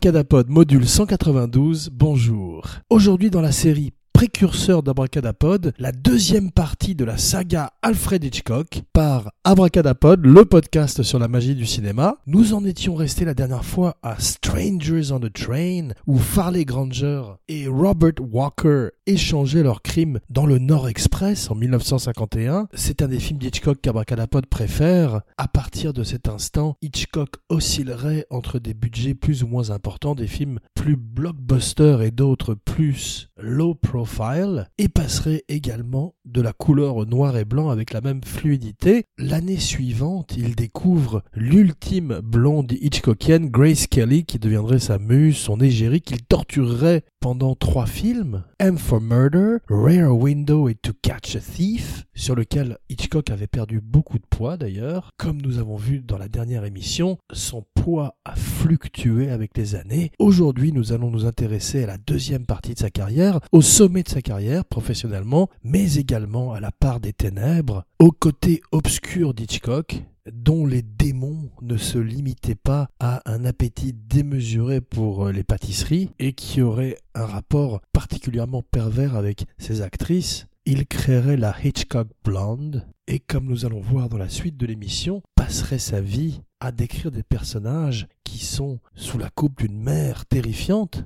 Abracadapod module 192, bonjour. Aujourd'hui dans la série précurseur d'Abracadapod, la deuxième partie de la saga Alfred Hitchcock par Abracadapod, le podcast sur la magie du cinéma. Nous en étions restés la dernière fois à Strangers on the Train, où Farley Granger et Robert Walker échangeaient leurs crimes dans le Nord Express en 1951. C'est un des films d'Hitchcock qu'Abracadapod préfère. À partir de cet instant, Hitchcock oscillerait entre des budgets plus ou moins importants, des films plus blockbusters et d'autres plus low profile et passerait également de la couleur au noir et blanc avec la même fluidité. L'année suivante, il découvre l'ultime blonde Hitchcockienne, Grace Kelly, qui deviendrait sa muse, son égérie, qu'il torturerait pendant trois films, M for Murder, Rare Window et To Catch a Thief, sur lequel Hitchcock avait perdu beaucoup de poids d'ailleurs. Comme nous avons vu dans la dernière émission, son poids a fluctué avec les années. Aujourd'hui, nous allons nous intéresser à la deuxième partie de sa carrière, au sommet de sa carrière professionnellement, mais également à la part des ténèbres, au côté obscur d'Hitchcock, dont les démons ne se limitaient pas à un appétit démesuré pour les pâtisseries et qui aurait un rapport particulièrement pervers avec ses actrices, il créerait la Hitchcock Blonde et comme nous allons voir dans la suite de l'émission, passerait sa vie à décrire des personnages qui sont sous la coupe d'une mère terrifiante.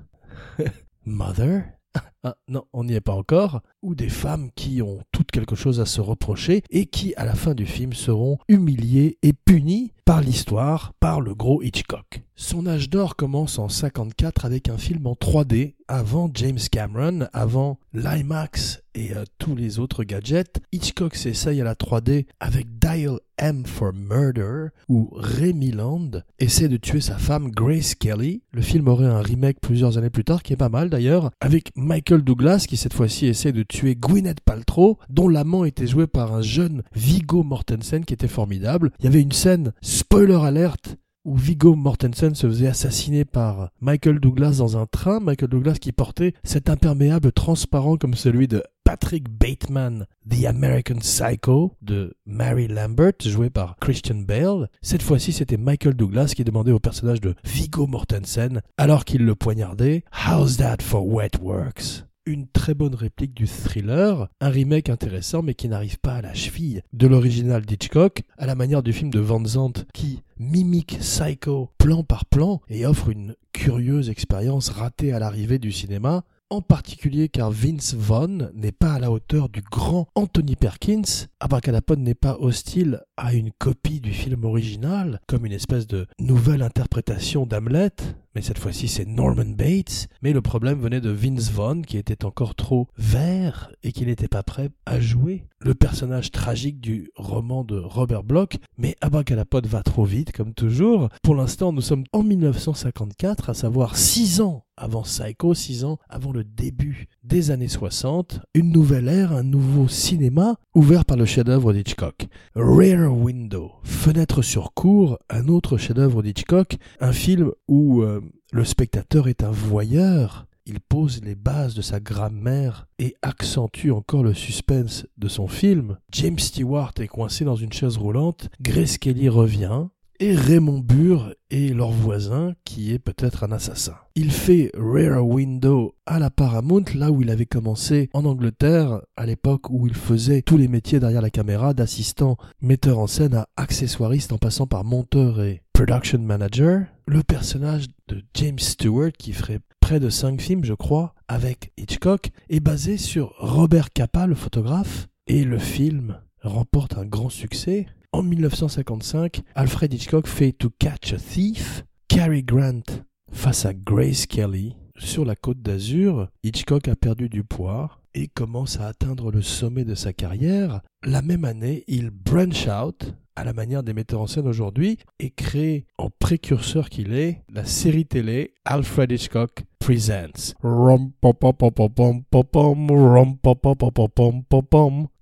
Mother? Ah, non, on n'y est pas encore, ou des femmes qui ont toutes quelque chose à se reprocher et qui, à la fin du film, seront humiliées et punies par l'histoire, par le gros Hitchcock. Son âge d'or commence en 54 avec un film en 3D, avant James Cameron, avant l'IMAX et euh, tous les autres gadgets. Hitchcock s'essaye à la 3D avec Dial M for Murder, où Remy Land essaie de tuer sa femme Grace Kelly. Le film aurait un remake plusieurs années plus tard, qui est pas mal d'ailleurs, avec Michael Douglas qui cette fois-ci essaie de tuer Gwyneth Paltrow, dont l'amant était joué par un jeune Viggo Mortensen qui était formidable. Il y avait une scène, spoiler alerte, où Viggo Mortensen se faisait assassiner par Michael Douglas dans un train, Michael Douglas qui portait cet imperméable transparent comme celui de Patrick Bateman, The American Psycho de Mary Lambert, joué par Christian Bale. Cette fois-ci, c'était Michael Douglas qui demandait au personnage de Viggo Mortensen, alors qu'il le poignardait, How's that for wet works? une très bonne réplique du thriller, un remake intéressant mais qui n'arrive pas à la cheville de l'original d'Hitchcock, à la manière du film de Van Zandt qui mimique Psycho plan par plan et offre une curieuse expérience ratée à l'arrivée du cinéma, en particulier car Vince Vaughn n'est pas à la hauteur du grand Anthony Perkins. Abracadapod n'est pas hostile à une copie du film original, comme une espèce de nouvelle interprétation d'Hamlet, mais cette fois-ci c'est Norman Bates. Mais le problème venait de Vince Vaughn qui était encore trop vert et qui n'était pas prêt à jouer le personnage tragique du roman de Robert Bloch. Mais Abracadapod va trop vite comme toujours. Pour l'instant nous sommes en 1954, à savoir 6 ans avant Psycho, 6 ans avant le début des années 60, une nouvelle ère, un nouveau cinéma ouvert par le chef-d'œuvre d'Hitchcock. Rare Window, Fenêtre sur cour, un autre chef-d'œuvre d'Hitchcock, un film où euh, le spectateur est un voyeur. Il pose les bases de sa grammaire et accentue encore le suspense de son film. James Stewart est coincé dans une chaise roulante, Grace Kelly revient, et Raymond Burr est leur voisin qui est peut-être un assassin. Il fait Rare Window à la Paramount, là où il avait commencé en Angleterre, à l'époque où il faisait tous les métiers derrière la caméra, d'assistant metteur en scène à accessoiriste en passant par monteur et production manager. Le personnage de James Stewart, qui ferait près de 5 films, je crois, avec Hitchcock, est basé sur Robert Capa, le photographe, et le film remporte un grand succès. En 1955, Alfred Hitchcock fait To Catch a Thief. Cary Grant face à Grace Kelly. Sur la côte d'Azur, Hitchcock a perdu du poids et commence à atteindre le sommet de sa carrière. La même année, il branch out à la manière des metteurs en scène aujourd'hui et crée, en précurseur qu'il est, la série télé Alfred Hitchcock Presents.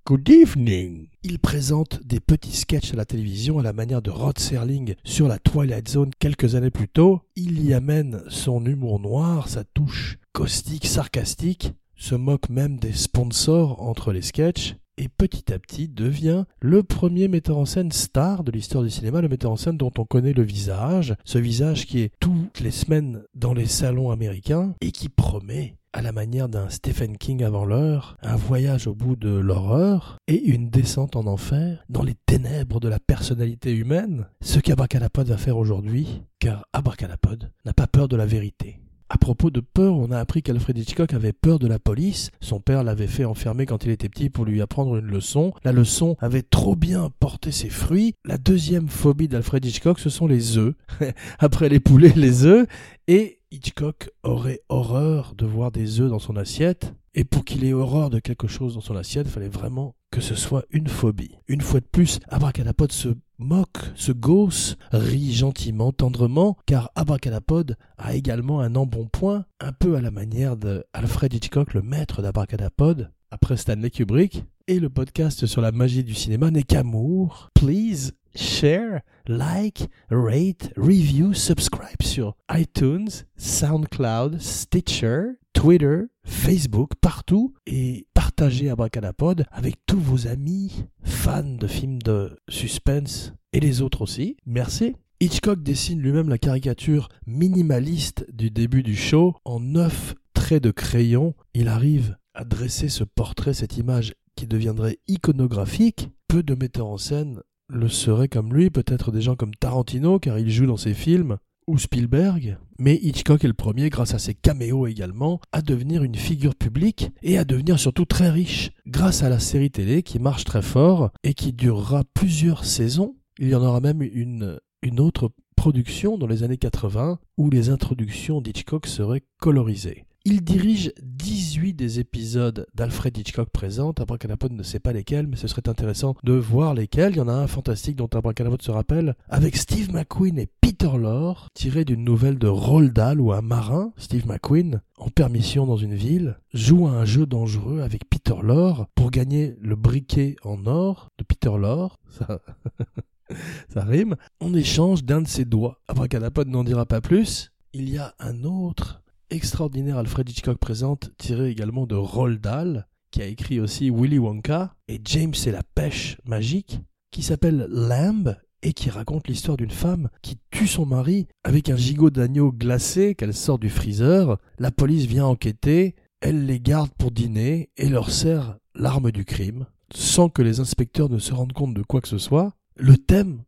Good evening. Il présente des petits sketchs à la télévision à la manière de Rod Serling sur la Twilight Zone quelques années plus tôt. Il y amène son humour noir, sa touche caustique, sarcastique, se moque même des sponsors entre les sketchs et petit à petit devient le premier metteur en scène star de l'histoire du cinéma, le metteur en scène dont on connaît le visage, ce visage qui est toutes les semaines dans les salons américains et qui promet à la manière d'un Stephen King avant l'heure, un voyage au bout de l'horreur et une descente en enfer dans les ténèbres de la personnalité humaine, ce qu'Abracadapod va faire aujourd'hui, car Abracadapod n'a pas peur de la vérité. À propos de peur, on a appris qu'Alfred Hitchcock avait peur de la police. Son père l'avait fait enfermer quand il était petit pour lui apprendre une leçon. La leçon avait trop bien porté ses fruits. La deuxième phobie d'Alfred Hitchcock, ce sont les œufs. Après les poulets, les œufs. Et Hitchcock aurait horreur de voir des œufs dans son assiette. Et pour qu'il ait horreur de quelque chose dans son assiette, il fallait vraiment que ce soit une phobie. Une fois de plus, Abracadapod se moque, se gausse, rit gentiment, tendrement, car Abracadapod a également un embonpoint, un peu à la manière de Alfred Hitchcock, le maître d'Abracadapod, après Stanley Kubrick. Et le podcast sur la magie du cinéma n'est qu'amour. Please share, like, rate, review, subscribe sur iTunes, SoundCloud, Stitcher, Twitter, Facebook, partout et partagez Abracadapod avec tous vos amis fans de films de suspense et les autres aussi. Merci. Hitchcock dessine lui-même la caricature minimaliste du début du show en neuf traits de crayon. Il arrive à dresser ce portrait, cette image qui deviendrait iconographique. Peu de metteurs en scène le seraient comme lui, peut-être des gens comme Tarantino, car il joue dans ses films, ou Spielberg, mais Hitchcock est le premier, grâce à ses caméos également, à devenir une figure publique et à devenir surtout très riche, grâce à la série télé qui marche très fort et qui durera plusieurs saisons. Il y en aura même une, une autre production dans les années 80 où les introductions d'Hitchcock seraient colorisées. Il dirige 18 des épisodes d'Alfred Hitchcock présente. Abracadapod ne sait pas lesquels, mais ce serait intéressant de voir lesquels. Il y en a un fantastique dont Abracadapod se rappelle, avec Steve McQueen et Peter Lorre, tiré d'une nouvelle de Roald Dahl où un marin, Steve McQueen, en permission dans une ville, joue à un jeu dangereux avec Peter Lorre pour gagner le briquet en or de Peter Lorre. Ça... Ça rime. En échange d'un de ses doigts. Abracadapod n'en dira pas plus. Il y a un autre extraordinaire Alfred Hitchcock présente, tiré également de Roald Dahl, qui a écrit aussi Willy Wonka, et James et la pêche magique, qui s'appelle Lamb et qui raconte l'histoire d'une femme qui tue son mari avec un gigot d'agneau glacé qu'elle sort du freezer. La police vient enquêter, elle les garde pour dîner et leur sert l'arme du crime, sans que les inspecteurs ne se rendent compte de quoi que ce soit. Le thème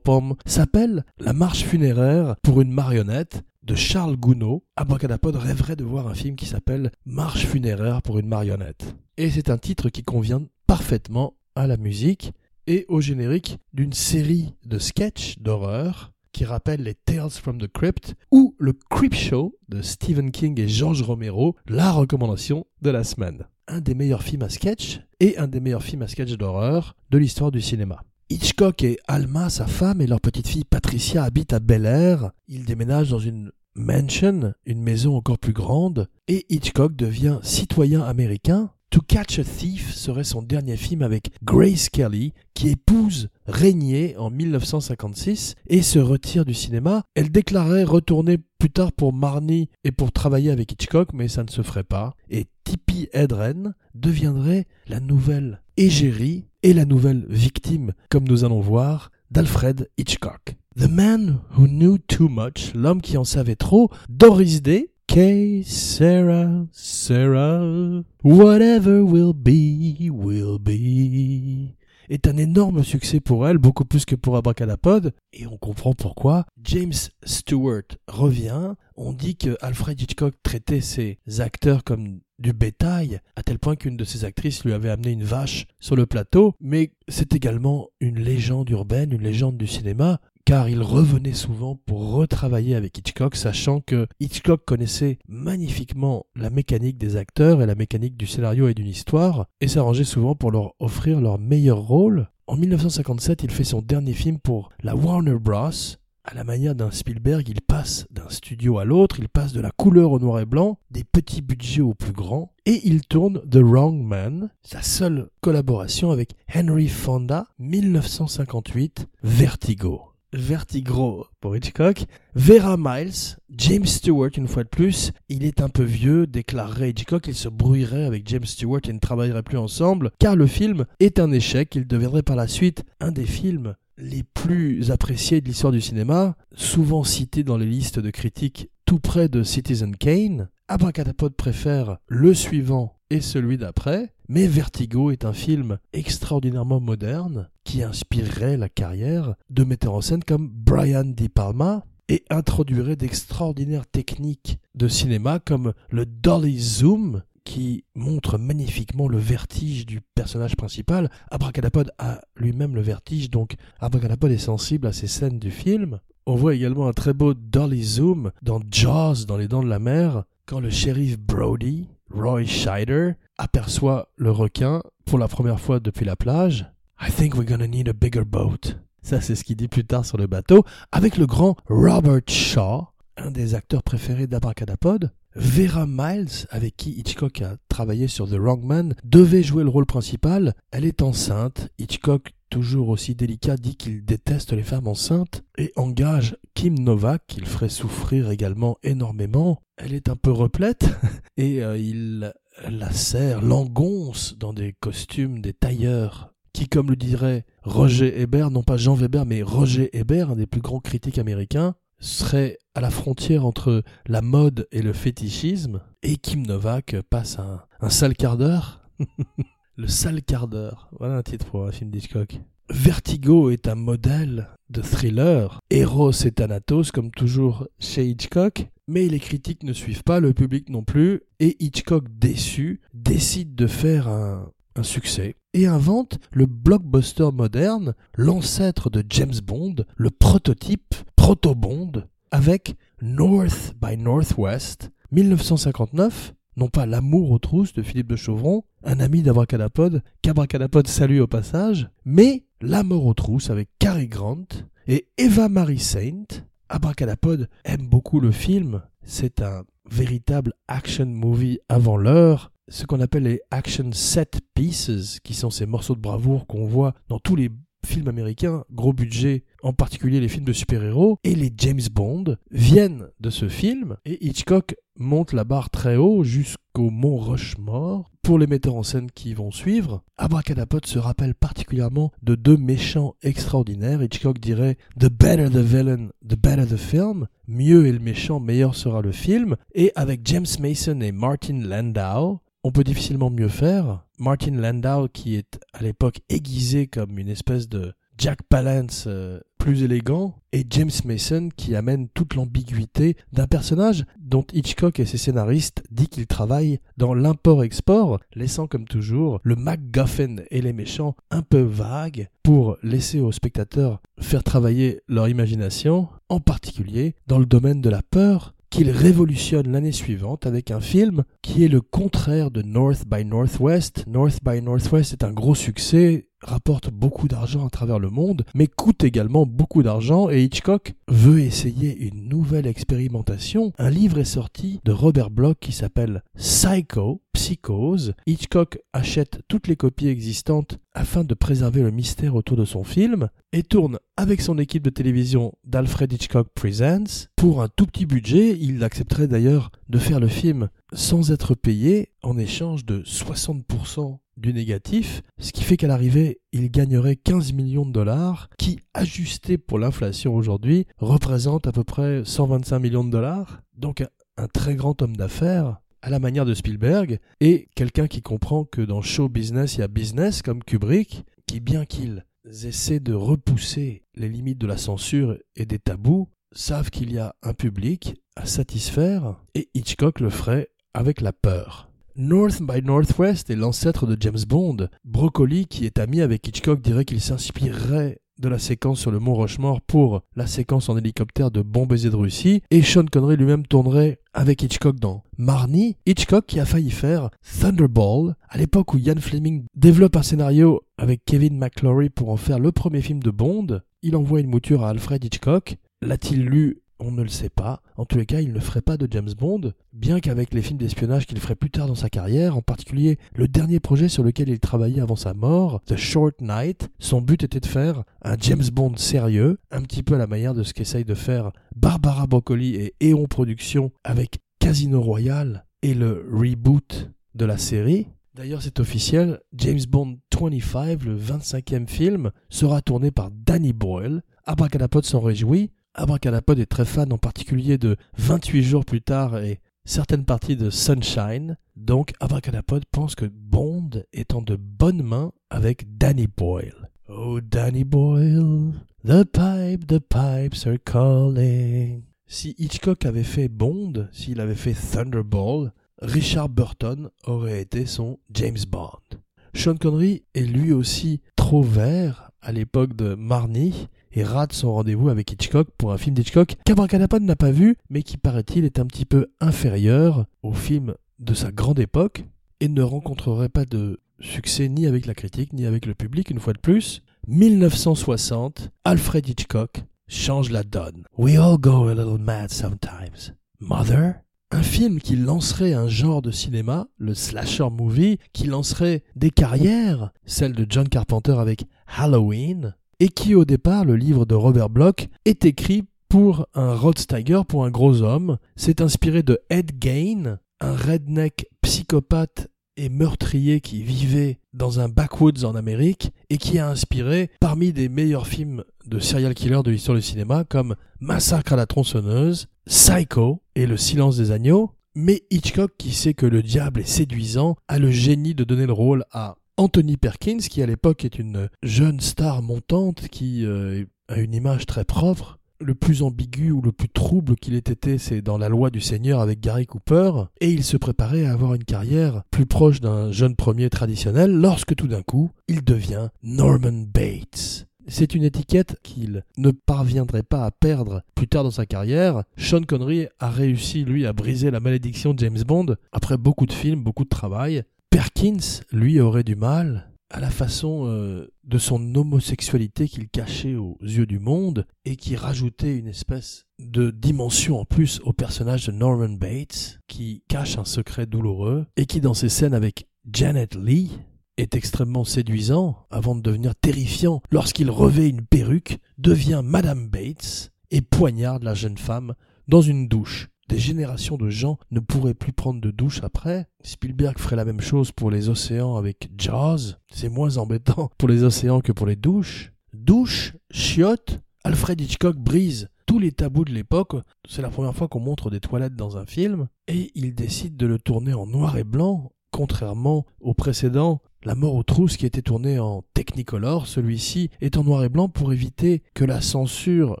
s'appelle La marche funéraire pour une marionnette de Charles Gounod, Abracadapod rêverait de voir un film qui s'appelle Marche funéraire pour une marionnette. Et c'est un titre qui convient parfaitement à la musique et au générique d'une série de sketchs d'horreur qui rappellent les Tales from the Crypt ou le Creep Show de Stephen King et George Romero, la recommandation de la semaine. Un des meilleurs films à sketch et un des meilleurs films à sketch d'horreur de l'histoire du cinéma. Hitchcock et Alma, sa femme, et leur petite fille Patricia habitent à Bel Air. Ils déménagent dans une mansion, une maison encore plus grande, et Hitchcock devient citoyen américain. To Catch a Thief serait son dernier film avec Grace Kelly, qui épouse Régnier en 1956 et se retire du cinéma. Elle déclarait retourner plus tard pour Marnie et pour travailler avec Hitchcock, mais ça ne se ferait pas. Et Tippi Hedren deviendrait la nouvelle égérie et la nouvelle victime, comme nous allons voir, d'Alfred Hitchcock. The Man Who Knew Too Much, l'homme qui en savait trop, Doris Day, K. Sarah, Sarah, whatever will be, will be est un énorme succès pour elle, beaucoup plus que pour Abracadapod, et on comprend pourquoi. James Stewart revient, on dit que Alfred Hitchcock traitait ses acteurs comme du bétail, à tel point qu'une de ses actrices lui avait amené une vache sur le plateau, mais c'est également une légende urbaine, une légende du cinéma, car il revenait souvent pour retravailler avec Hitchcock, sachant que Hitchcock connaissait magnifiquement la mécanique des acteurs et la mécanique du scénario et d'une histoire, et s'arrangeait souvent pour leur offrir leur meilleur rôle. En 1957, il fait son dernier film pour la Warner Bros. À la manière d'un Spielberg, il passe d'un studio à l'autre, il passe de la couleur au noir et blanc, des petits budgets au plus grand, et il tourne The Wrong Man, sa seule collaboration avec Henry Fonda, 1958, Vertigo. Vertigro pour Hitchcock. Vera Miles, James Stewart une fois de plus. Il est un peu vieux, déclarerait Hitchcock. Il se brouillerait avec James Stewart et ne travaillerait plus ensemble, car le film est un échec. Il deviendrait par la suite un des films les plus appréciés de l'histoire du cinéma, souvent cité dans les listes de critiques tout près de Citizen Kane. Abracadapod préfère le suivant et celui d'après, mais Vertigo est un film extraordinairement moderne qui inspirerait la carrière de metteurs en scène comme Brian De Palma et introduirait d'extraordinaires techniques de cinéma comme le dolly zoom qui montre magnifiquement le vertige du personnage principal. Abracadapod a lui-même le vertige, donc Abracadapod est sensible à ces scènes du film. On voit également un très beau dolly zoom dans Jaws, dans les dents de la mer, quand le shérif Brody, Roy Scheider, aperçoit le requin pour la première fois depuis la plage. I think we're gonna need a bigger boat. Ça, c'est ce qu'il dit plus tard sur le bateau, avec le grand Robert Shaw, un des acteurs préférés d'Abracadapod. Vera Miles, avec qui Hitchcock a travaillé sur The Wrong Man, devait jouer le rôle principal. Elle est enceinte. Hitchcock, toujours aussi délicat, dit qu'il déteste les femmes enceintes et engage Kim Novak, qu'il ferait souffrir également énormément. Elle est un peu replète et euh, il la serre, l'engonce dans des costumes des tailleurs qui, comme le dirait Roger Hébert, non pas Jean Weber, mais Roger Hébert, un des plus grands critiques américains, serait à la frontière entre la mode et le fétichisme, et Kim Novak passe un, un sale quart d'heure. le sale quart d'heure. Voilà un titre pour un film d'Hitchcock. Vertigo est un modèle de thriller, Eros et Thanatos comme toujours chez Hitchcock, mais les critiques ne suivent pas, le public non plus, et Hitchcock déçu décide de faire un, un succès et invente le blockbuster moderne, l'ancêtre de James Bond, le prototype proto-Bond, avec North by Northwest, 1959, non pas L'amour aux trousses de Philippe de Chauvron, un ami d'Abracadapod, qu'Abracadapod salue au passage, mais L'amour aux trousses avec Cary Grant et Eva Marie Saint. Abracadapod aime beaucoup le film, c'est un véritable action movie avant l'heure, ce qu'on appelle les action set pieces, qui sont ces morceaux de bravoure qu'on voit dans tous les films américains, gros budget, en particulier les films de super-héros, et les James Bond viennent de ce film, et Hitchcock monte la barre très haut jusqu'au mont Rushmore. Pour les metteurs en scène qui vont suivre, Abracadapod se rappelle particulièrement de deux méchants extraordinaires. Hitchcock dirait The better the villain, the better the film. Mieux est le méchant, meilleur sera le film. Et avec James Mason et Martin Landau, on peut difficilement mieux faire. Martin Landau, qui est à l'époque aiguisé comme une espèce de Jack Palance euh, plus élégant, et James Mason qui amène toute l'ambiguïté d'un personnage dont Hitchcock et ses scénaristes disent qu'il travaille dans l'import-export, laissant comme toujours le MacGuffin et les méchants un peu vagues pour laisser aux spectateurs faire travailler leur imagination, en particulier dans le domaine de la peur, qu'il révolutionne l'année suivante avec un film qui est le contraire de North by Northwest. North by Northwest est un gros succès, rapporte beaucoup d'argent à travers le monde, mais coûte également beaucoup d'argent et Hitchcock veut essayer une nouvelle expérimentation. Un livre est sorti de Robert Bloch qui s'appelle Psycho, Psychose. Hitchcock achète toutes les copies existantes afin de préserver le mystère autour de son film et tourne avec son équipe de télévision d'Alfred Hitchcock Presents. Pour un tout petit budget, il accepterait d'ailleurs de faire le film sans être payé en échange de 60% du négatif, ce qui fait qu'à l'arrivée, il gagnerait 15 millions de dollars, qui, ajusté pour l'inflation aujourd'hui, représente à peu près 125 millions de dollars. Donc un très grand homme d'affaires, à la manière de Spielberg, et quelqu'un qui comprend que dans show business, il y a business, comme Kubrick, qui, bien qu'ils essaient de repousser les limites de la censure et des tabous, savent qu'il y a un public à satisfaire, et Hitchcock le ferait avec la peur. North by Northwest est l'ancêtre de James Bond. Broccoli, qui est ami avec Hitchcock, dirait qu'il s'inspirerait de la séquence sur le mont Rushmore pour la séquence en hélicoptère de Bon baiser de Russie, et Sean Connery lui-même tournerait avec Hitchcock dans Marnie, Hitchcock qui a failli faire Thunderball, à l'époque où Ian Fleming développe un scénario avec Kevin McClory pour en faire le premier film de Bond, il envoie une mouture à Alfred Hitchcock, l'a-t-il lu on ne le sait pas. En tous les cas, il ne ferait pas de James Bond, bien qu'avec les films d'espionnage qu'il ferait plus tard dans sa carrière, en particulier le dernier projet sur lequel il travaillait avant sa mort, The Short Night, son but était de faire un James Bond sérieux, un petit peu à la manière de ce qu'essaye de faire Barbara Broccoli et Eon Productions avec Casino Royale et le reboot de la série. D'ailleurs, c'est officiel, James Bond 25, le 25e film, sera tourné par Danny Boyle. Abracadapod s'en réjouit, Abracadapod est très fan en particulier de 28 jours plus tard et certaines parties de Sunshine. Donc Abracadapod pense que Bond est en de bonnes mains avec Danny Boyle. Oh Danny Boyle, the pipe, the pipes are calling. Si Hitchcock avait fait Bond, s'il avait fait Thunderball, Richard Burton aurait été son James Bond. Sean Connery est lui aussi trop vert à l'époque de Marnie et rate son rendez-vous avec Hitchcock pour un film d'Hitchcock qu'Abracadapod n'a pas vu, mais qui paraît-il est un petit peu inférieur au film de sa grande époque et ne rencontrerait pas de succès ni avec la critique ni avec le public une fois de plus. 1960, Alfred Hitchcock change la donne. We all go a little mad sometimes. Mother? Un film qui lancerait un genre de cinéma, le slasher movie, qui lancerait des carrières, celle de John Carpenter avec Halloween, et qui au départ, le livre de Robert Bloch, est écrit pour un Rod Steiger, pour un gros homme. C'est inspiré de Ed Gain, un redneck psychopathe et meurtrier qui vivait dans un backwoods en Amérique et qui a inspiré parmi des meilleurs films de serial killer de l'histoire du cinéma comme Massacre à la tronçonneuse, Psycho et Le silence des agneaux. Mais Hitchcock, qui sait que le diable est séduisant, a le génie de donner le rôle à Anthony Perkins, qui à l'époque est une jeune star montante, qui euh, a une image très propre. Le plus ambigu ou le plus trouble qu'il ait été, c'est dans La loi du Seigneur avec Gary Cooper, et il se préparait à avoir une carrière plus proche d'un jeune premier traditionnel lorsque tout d'un coup, il devient Norman Bates. C'est une étiquette qu'il ne parviendrait pas à perdre plus tard dans sa carrière. Sean Connery a réussi, lui, à briser la malédiction de James Bond après beaucoup de films, beaucoup de travail. Perkins, lui, aurait du mal à la façon euh, de son homosexualité qu'il cachait aux yeux du monde et qui rajoutait une espèce de dimension en plus au personnage de Norman Bates qui cache un secret douloureux et qui dans ses scènes avec Janet Lee est extrêmement séduisant avant de devenir terrifiant lorsqu'il revêt une perruque, devient Madame Bates et poignarde la jeune femme dans une douche. Des générations de gens ne pourraient plus prendre de douche après. Spielberg ferait la même chose pour les océans avec Jaws. C'est moins embêtant pour les océans que pour les douches. Douche, chiottes, Alfred Hitchcock brise tous les tabous de l'époque. C'est la première fois qu'on montre des toilettes dans un film. Et il décide de le tourner en noir et blanc, contrairement au précédent la mort aux trousses qui était tournée en Technicolor, celui-ci est en noir et blanc pour éviter que la censure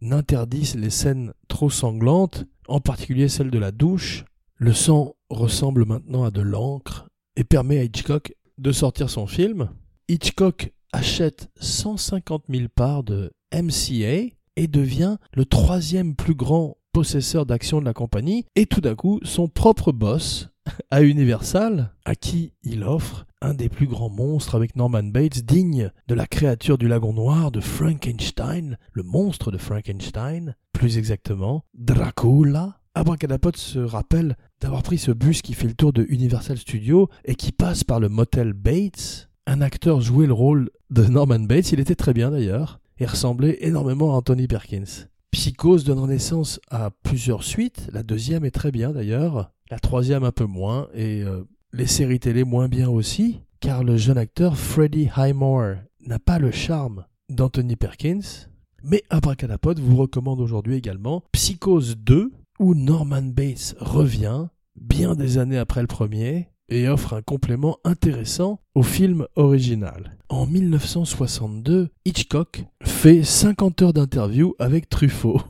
n'interdise les scènes trop sanglantes, en particulier celle de la douche. Le sang ressemble maintenant à de l'encre et permet à Hitchcock de sortir son film. Hitchcock achète 150 000 parts de MCA et devient le troisième plus grand possesseur d'actions de la compagnie et tout d'un coup son propre boss à Universal à qui il offre un des plus grands monstres avec Norman Bates, digne de la créature du lagon noir de Frankenstein, le monstre de Frankenstein, plus exactement, Dracula. Abracadapod se rappelle d'avoir pris ce bus qui fait le tour de Universal Studios et qui passe par le motel Bates. Un acteur jouait le rôle de Norman Bates, il était très bien d'ailleurs, et ressemblait énormément à Anthony Perkins. Psychose donne naissance à plusieurs suites, la deuxième est très bien d'ailleurs, la troisième un peu moins, et euh, les séries télé moins bien aussi, car le jeune acteur Freddie Highmore n'a pas le charme d'Anthony Perkins. Mais Abracadapod vous recommande aujourd'hui également Psychose 2, où Norman Bates revient, bien des années après le premier, et offre un complément intéressant au film original. En 1962, Hitchcock fait 50 heures d'interview avec Truffaut.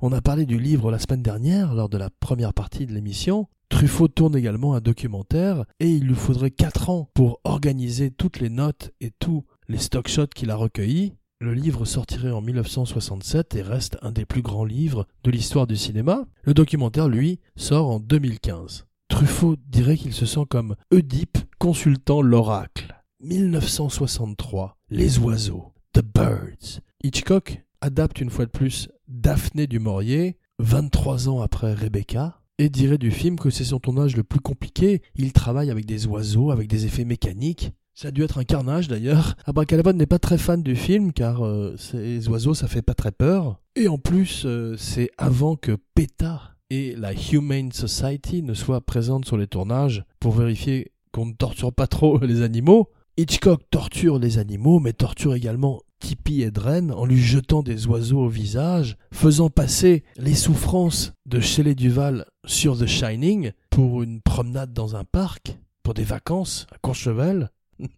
On a parlé du livre la semaine dernière lors de la première partie de l'émission, Truffaut tourne également un documentaire et il lui faudrait 4 ans pour organiser toutes les notes et tous les stock shots qu'il a recueillis. Le livre sortirait en 1967 et reste un des plus grands livres de l'histoire du cinéma. Le documentaire, lui, sort en 2015. Truffaut dirait qu'il se sent comme Oedipe consultant l'oracle. 1963. Les oiseaux. The Birds. Hitchcock adapte une fois de plus Daphné du Maurier 23 ans après Rebecca, et dirait du film que c'est son tournage le plus compliqué. Il travaille avec des oiseaux, avec des effets mécaniques. Ça a dû être un carnage d'ailleurs. Abracadabra n'est pas très fan du film car euh, ces oiseaux ça fait pas très peur. Et en plus, euh, c'est avant que PETA et la Humane Society ne soient présentes sur les tournages pour vérifier qu'on ne torture pas trop les animaux. Hitchcock torture les animaux, mais torture également Tippi Hedren en lui jetant des oiseaux au visage, faisant passer les souffrances de Shelley Duval sur The Shining pour une promenade dans un parc, pour des vacances à Courchevel.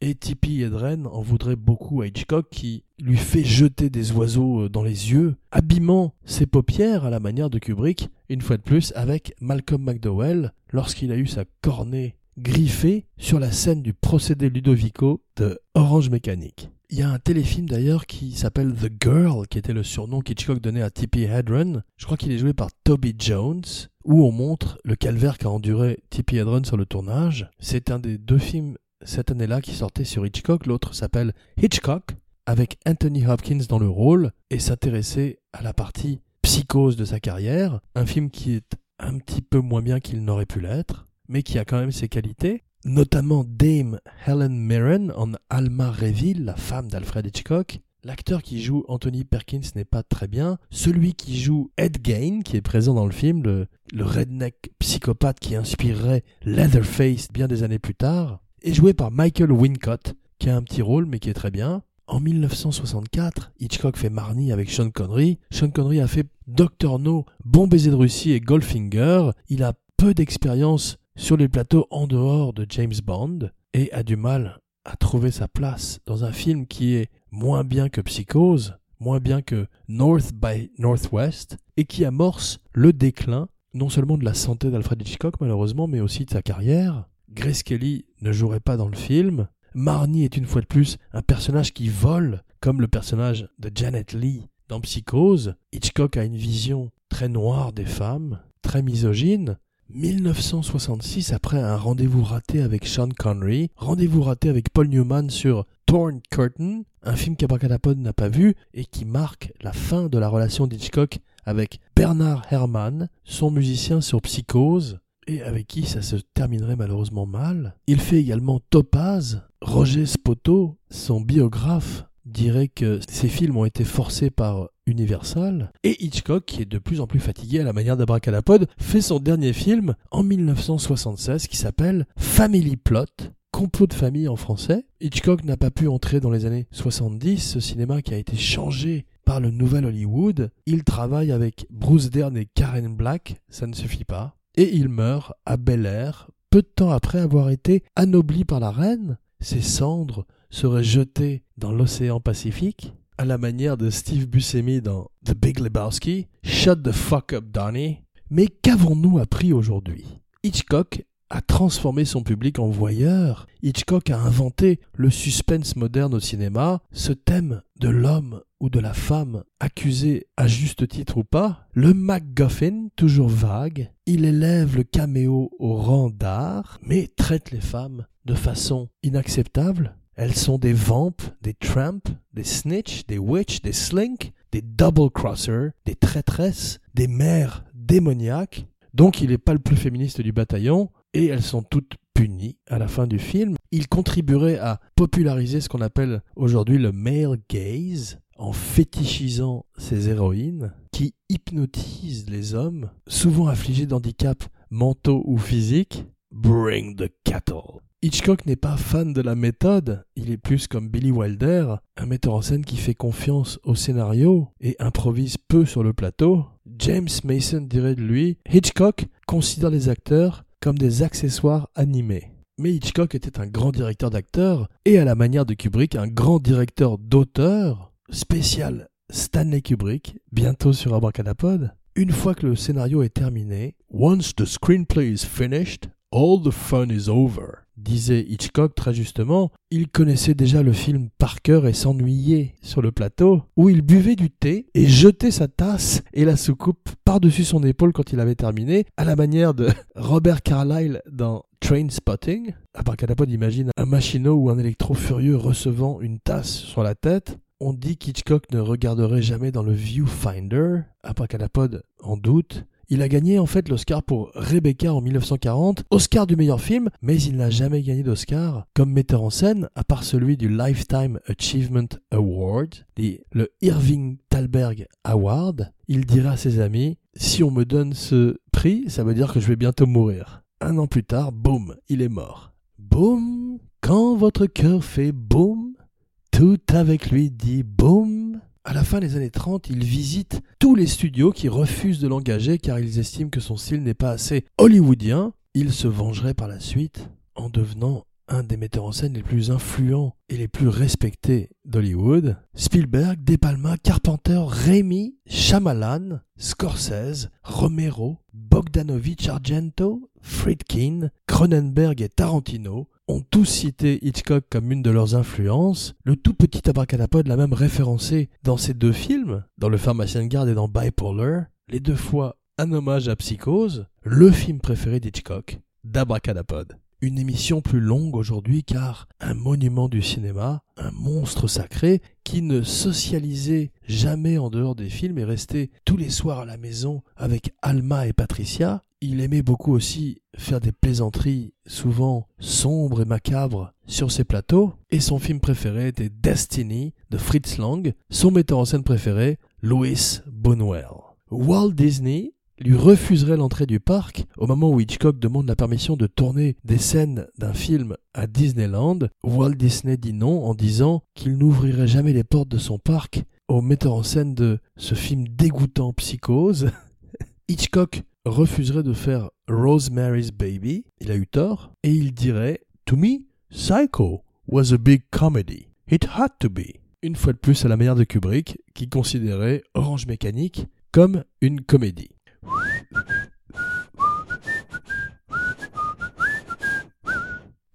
Et Tippi Hedren en voudrait beaucoup à Hitchcock qui lui fait jeter des oiseaux euh, dans les yeux, abîmant ses paupières à la manière de Kubrick, une fois de plus avec Malcolm McDowell lorsqu'il a eu sa cornée griffée sur la scène du procédé Ludovico de Orange Mécanique. Il y a un téléfilm d'ailleurs qui s'appelle The Girl, qui était le surnom qu'Hitchcock donnait à Tippi Hedren. Je crois qu'il est joué par Toby Jones, où on montre le calvaire qu'a enduré Tippi Hedren sur le tournage. C'est un des deux films cette année-là qui sortait sur Hitchcock. L'autre s'appelle Hitchcock, avec Anthony Hopkins dans le rôle, et s'intéressait à la partie psychose de sa carrière. Un film qui est un petit peu moins bien qu'il n'aurait pu l'être, mais qui a quand même ses qualités notamment Dame Helen Mirren en Alma Reville, la femme d'Alfred Hitchcock. L'acteur qui joue Anthony Perkins n'est pas très bien. Celui qui joue Ed Gain, qui est présent dans le film, le, redneck psychopathe qui inspirerait Leatherface bien des années plus tard, est joué par Michael Wincott, qui a un petit rôle mais qui est très bien. En 1964, Hitchcock fait Marnie avec Sean Connery. Sean Connery a fait Dr. No, Bon baiser de Russie et Goldfinger. Il a peu d'expérience sur les plateaux en dehors de James Bond et a du mal à trouver sa place dans un film qui est moins bien que Psychose, moins bien que North by Northwest et qui amorce le déclin non seulement de la santé d'Alfred Hitchcock malheureusement mais aussi de sa carrière. Grace Kelly ne jouerait pas dans le film. Marnie est une fois de plus un personnage qui vole comme le personnage de Janet Lee dans Psychose. Hitchcock a une vision très noire des femmes, très misogyne, 1966, après un rendez-vous raté avec Sean Connery, rendez-vous raté avec Paul Newman sur Torn Curtain, un film qu'Abracadapod n'a pas vu et qui marque la fin de la relation d'Hitchcock avec Bernard Herrmann, son musicien sur Psychose, et avec qui ça se terminerait malheureusement mal. Il fait également Topaz. Roger Spoto, son biographe, dirait que ces films ont été forcés par Universal, et Hitchcock, qui est de plus en plus fatigué à la manière d'Abracadapod, fait son dernier film en 1976 qui s'appelle Family Plot, complot de famille en français. Hitchcock n'a pas pu entrer dans les années 70, ce cinéma qui a été changé par le nouvel Hollywood. Il travaille avec Bruce Dern et Karen Black, ça ne suffit pas. Et il meurt à Bel Air, peu de temps après avoir été anobli par la reine. Ses cendres seraient jetées dans l'océan Pacifique à la manière de Steve Buscemi dans The Big Lebowski, Shut the fuck up Donnie. Mais qu'avons-nous appris aujourd'hui? Hitchcock a transformé son public en voyeur. Hitchcock a inventé le suspense moderne au cinéma, ce thème de l'homme ou de la femme, accusé à juste titre ou pas, le MacGuffin, toujours vague, il élève le caméo au rang d'art, mais traite les femmes de façon inacceptable, elles sont des vamps, des tramps, des snitch, des witch, des slink, des double-crossers, des traîtresses, des mères démoniaques. Donc il n'est pas le plus féministe du bataillon, et elles sont toutes punies à la fin du film. Il contribuerait à populariser ce qu'on appelle aujourd'hui le male gaze, en fétichisant ces héroïnes qui hypnotisent les hommes, souvent affligés d'handicaps mentaux ou physiques. Bring the cattle. Hitchcock n'est pas fan de la méthode, il est plus comme Billy Wilder, un metteur en scène qui fait confiance au scénario et improvise peu sur le plateau. James Mason dirait de lui, Hitchcock considère les acteurs comme des accessoires animés. Mais Hitchcock était un grand directeur d'acteurs et à la manière de Kubrick, un grand directeur d'auteurs, spécial Stanley Kubrick, bientôt sur Abracadapod. Une fois que le scénario est terminé, Once the screenplay is finished, all the fun is over disait Hitchcock très justement, il connaissait déjà le film par cœur et s'ennuyait sur le plateau, où il buvait du thé et jetait sa tasse et la soucoupe par-dessus son épaule quand il avait terminé, à la manière de Robert Carlyle dans Train Spotting. À part imagine un machinot ou un électro furieux recevant une tasse sur la tête. on dit qu'Hitchcock ne regarderait jamais dans le viewfinder, Abracadapod en doute. Il a gagné en fait l'Oscar pour Rebecca en 1940, Oscar du meilleur film, mais il n'a jamais gagné d'Oscar comme metteur en scène, à part celui du Lifetime Achievement Award, le Irving Thalberg Award. Il dira à ses amis, si on me donne ce prix, ça veut dire que je vais bientôt mourir. Un an plus tard, boum, il est mort. Boum, quand votre cœur fait boum, tout avec lui dit boum. À la fin des années 30, il visite tous les studios qui refusent de l'engager car ils estiment que son style n'est pas assez hollywoodien. Il se vengerait par la suite en devenant un des metteurs en scène les plus influents et les plus respectés d'Hollywood. Spielberg, De Palma, Carpenter, Raimi, Shyamalan, Scorsese, Romero, Bogdanovich Argento, Friedkin, Cronenberg et Tarantino ont tous cité Hitchcock comme une de leurs influences. Le tout petit abracadapod l'a même référencé dans ces deux films, dans Le Pharmacien de garde et dans Bipolar, les deux fois un hommage à Psychose, le film préféré d'Hitchcock, d'Abracadapod. Une émission plus longue aujourd'hui car un monument du cinéma, un monstre sacré qui ne socialisait jamais en dehors des films et restait tous les soirs à la maison avec Alma et Patricia. Il aimait beaucoup aussi faire des plaisanteries souvent sombres et macabres sur ses plateaux et son film préféré était Destiny de Fritz Lang, son metteur en scène préféré Louis Bonwell. Walt Disney lui refuserait l'entrée du parc au moment où Hitchcock demande la permission de tourner des scènes d'un film à Disneyland. Walt Disney dit non en disant qu'il n'ouvrirait jamais les portes de son parc au metteur en scène de ce film dégoûtant Psychose. Hitchcock refuserait de faire Rosemary's Baby, il a eu tort, et il dirait To me, Psycho was a big comedy. It had to be. Une fois de plus à la manière de Kubrick, qui considérait Orange Mécanique comme une comédie.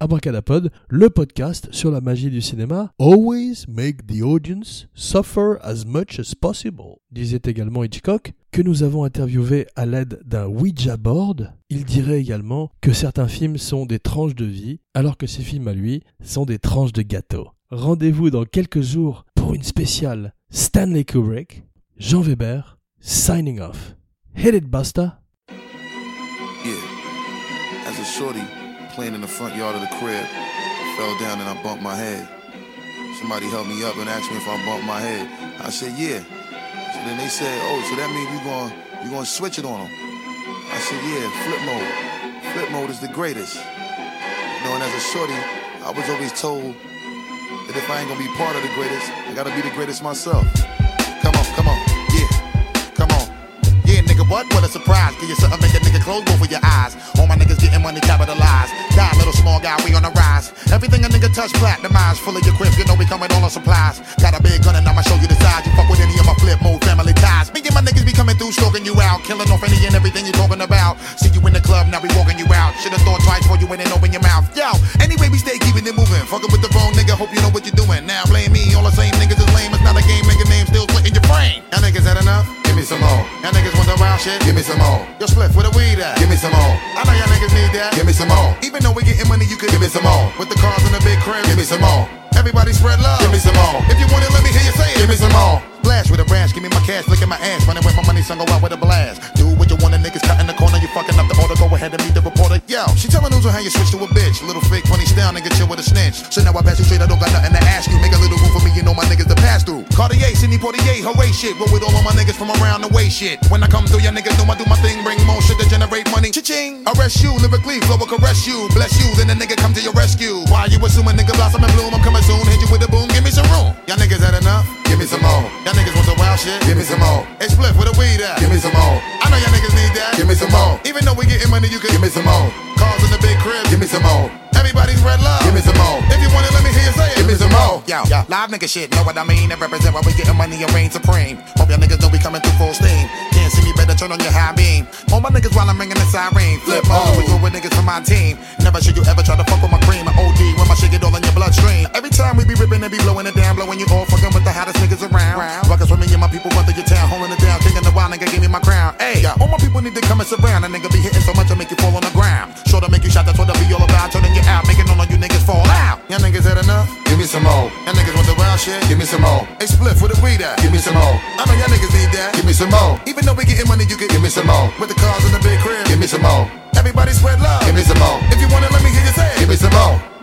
Abracadapod, le podcast sur la magie du cinéma. Always make the audience suffer as much as possible, disait également Hitchcock, que nous avons interviewé à l'aide d'un Ouija board. Il dirait également que certains films sont des tranches de vie, alors que ses films à lui sont des tranches de gâteau. Rendez-vous dans quelques jours pour une spéciale Stanley Kubrick, Jean Weber, signing off. Hit it, Buster! Yeah. As a shorty playing in the front yard of the crib, fell down and I bumped my head. Somebody helped me up and asked me if I bumped my head. I said, yeah. So then they said, oh, so that means you're going you gonna switch it on them. I said, yeah, flip mode. Flip mode is the greatest. You know, and as a shorty, I was always told that if I ain't gonna be part of the greatest, I gotta be the greatest myself. Come on, come on, nigga, what? What a surprise. Give you something, make a nigga close both of your eyes. All my niggas getting money capitalized. Die, little small guy, we on the rise. Everything a nigga touch, platinumized. Full of your crib, you know we coming all on supplies. Got a big gun and I'ma show you the size. You fuck with any of my flip mode family ties. Me and my niggas be coming through, stalking you out. Killing off any and everything you talking about. See you in the club, now we walking you out. Should've thought twice before you went and open your mouth. Yo, anyway, we stay keeping it moving. Fucking with the wrong nigga, hope you know what you're doing. Now blame shit? Give me some more. Yo, split where the weed at? Give me some more. I know y'all niggas need that. Give me some more. Even though we getting money, you could give me some more. With the cars in the big crib, give me some more. Everybody spread love. Give me some more. If you want it, let me hear you say it. Give me some more. Splash with a rash, give me my cash, look at my ass. Running with my money, son, go out with a blast. Do what you want, the niggas cut in the corner, you fucking up the order, go ahead and meet the reporter. Yo, she telling news on how you switch to a bitch. Little fake funny style, nigga, chill with a snitch. So Hooray shit. Roll with all of my niggas from around the way shit. When I come through, your niggas know I do my thing, bring more shit to generate money. Cha-ching, arrest you, lyrically, flow will caress you. Bless you, then the nigga come to your rescue. Why you assuming nigga blossom and bloom? I'm coming soon, hit you with a boom, give me some room. Y'all niggas had enough? Give me some more. Y'all niggas want some wild shit? Give me some more. It's split with a weed at? Give me some more. I know y'all niggas need that. Give me some more. Even though we getting money, you can give me some more. Yo, yo, live nigga shit, know what I mean? And represent why we getting money and reign supreme. Hope y'all niggas know we coming through full steam. Can't see me, better turn on your high beam. All my niggas while I'm ringing the siren. Flip we go with niggas from my team. Never should you ever try to fuck with my cream. I OD when my shit get all in your bloodstream. Every time we be ripping and be blowing it down, blowing you all fucking with the hottest niggas around. Ruckus with me and my people run through your town, holding it down, kicking the wild nigga, give me my crown. Hey, all my people need to come and surround. A nigga be hitting so much I make you fall on the ground. Sure to make you shot, that's what I be all about. Turning you out, making all of you niggas fall out. Y'all niggas had enough? Give me some more. Y'all niggas want the wild shit? Give me some more. Hey, split for the weed at? Give me some more. I know y'all niggas need that. Give me some more. Even though we getting money, you can give me some more. With the cars in the big crib, give me some more. Everybody spread love. Give me some more. If you wanna let me hear you say, give me some more.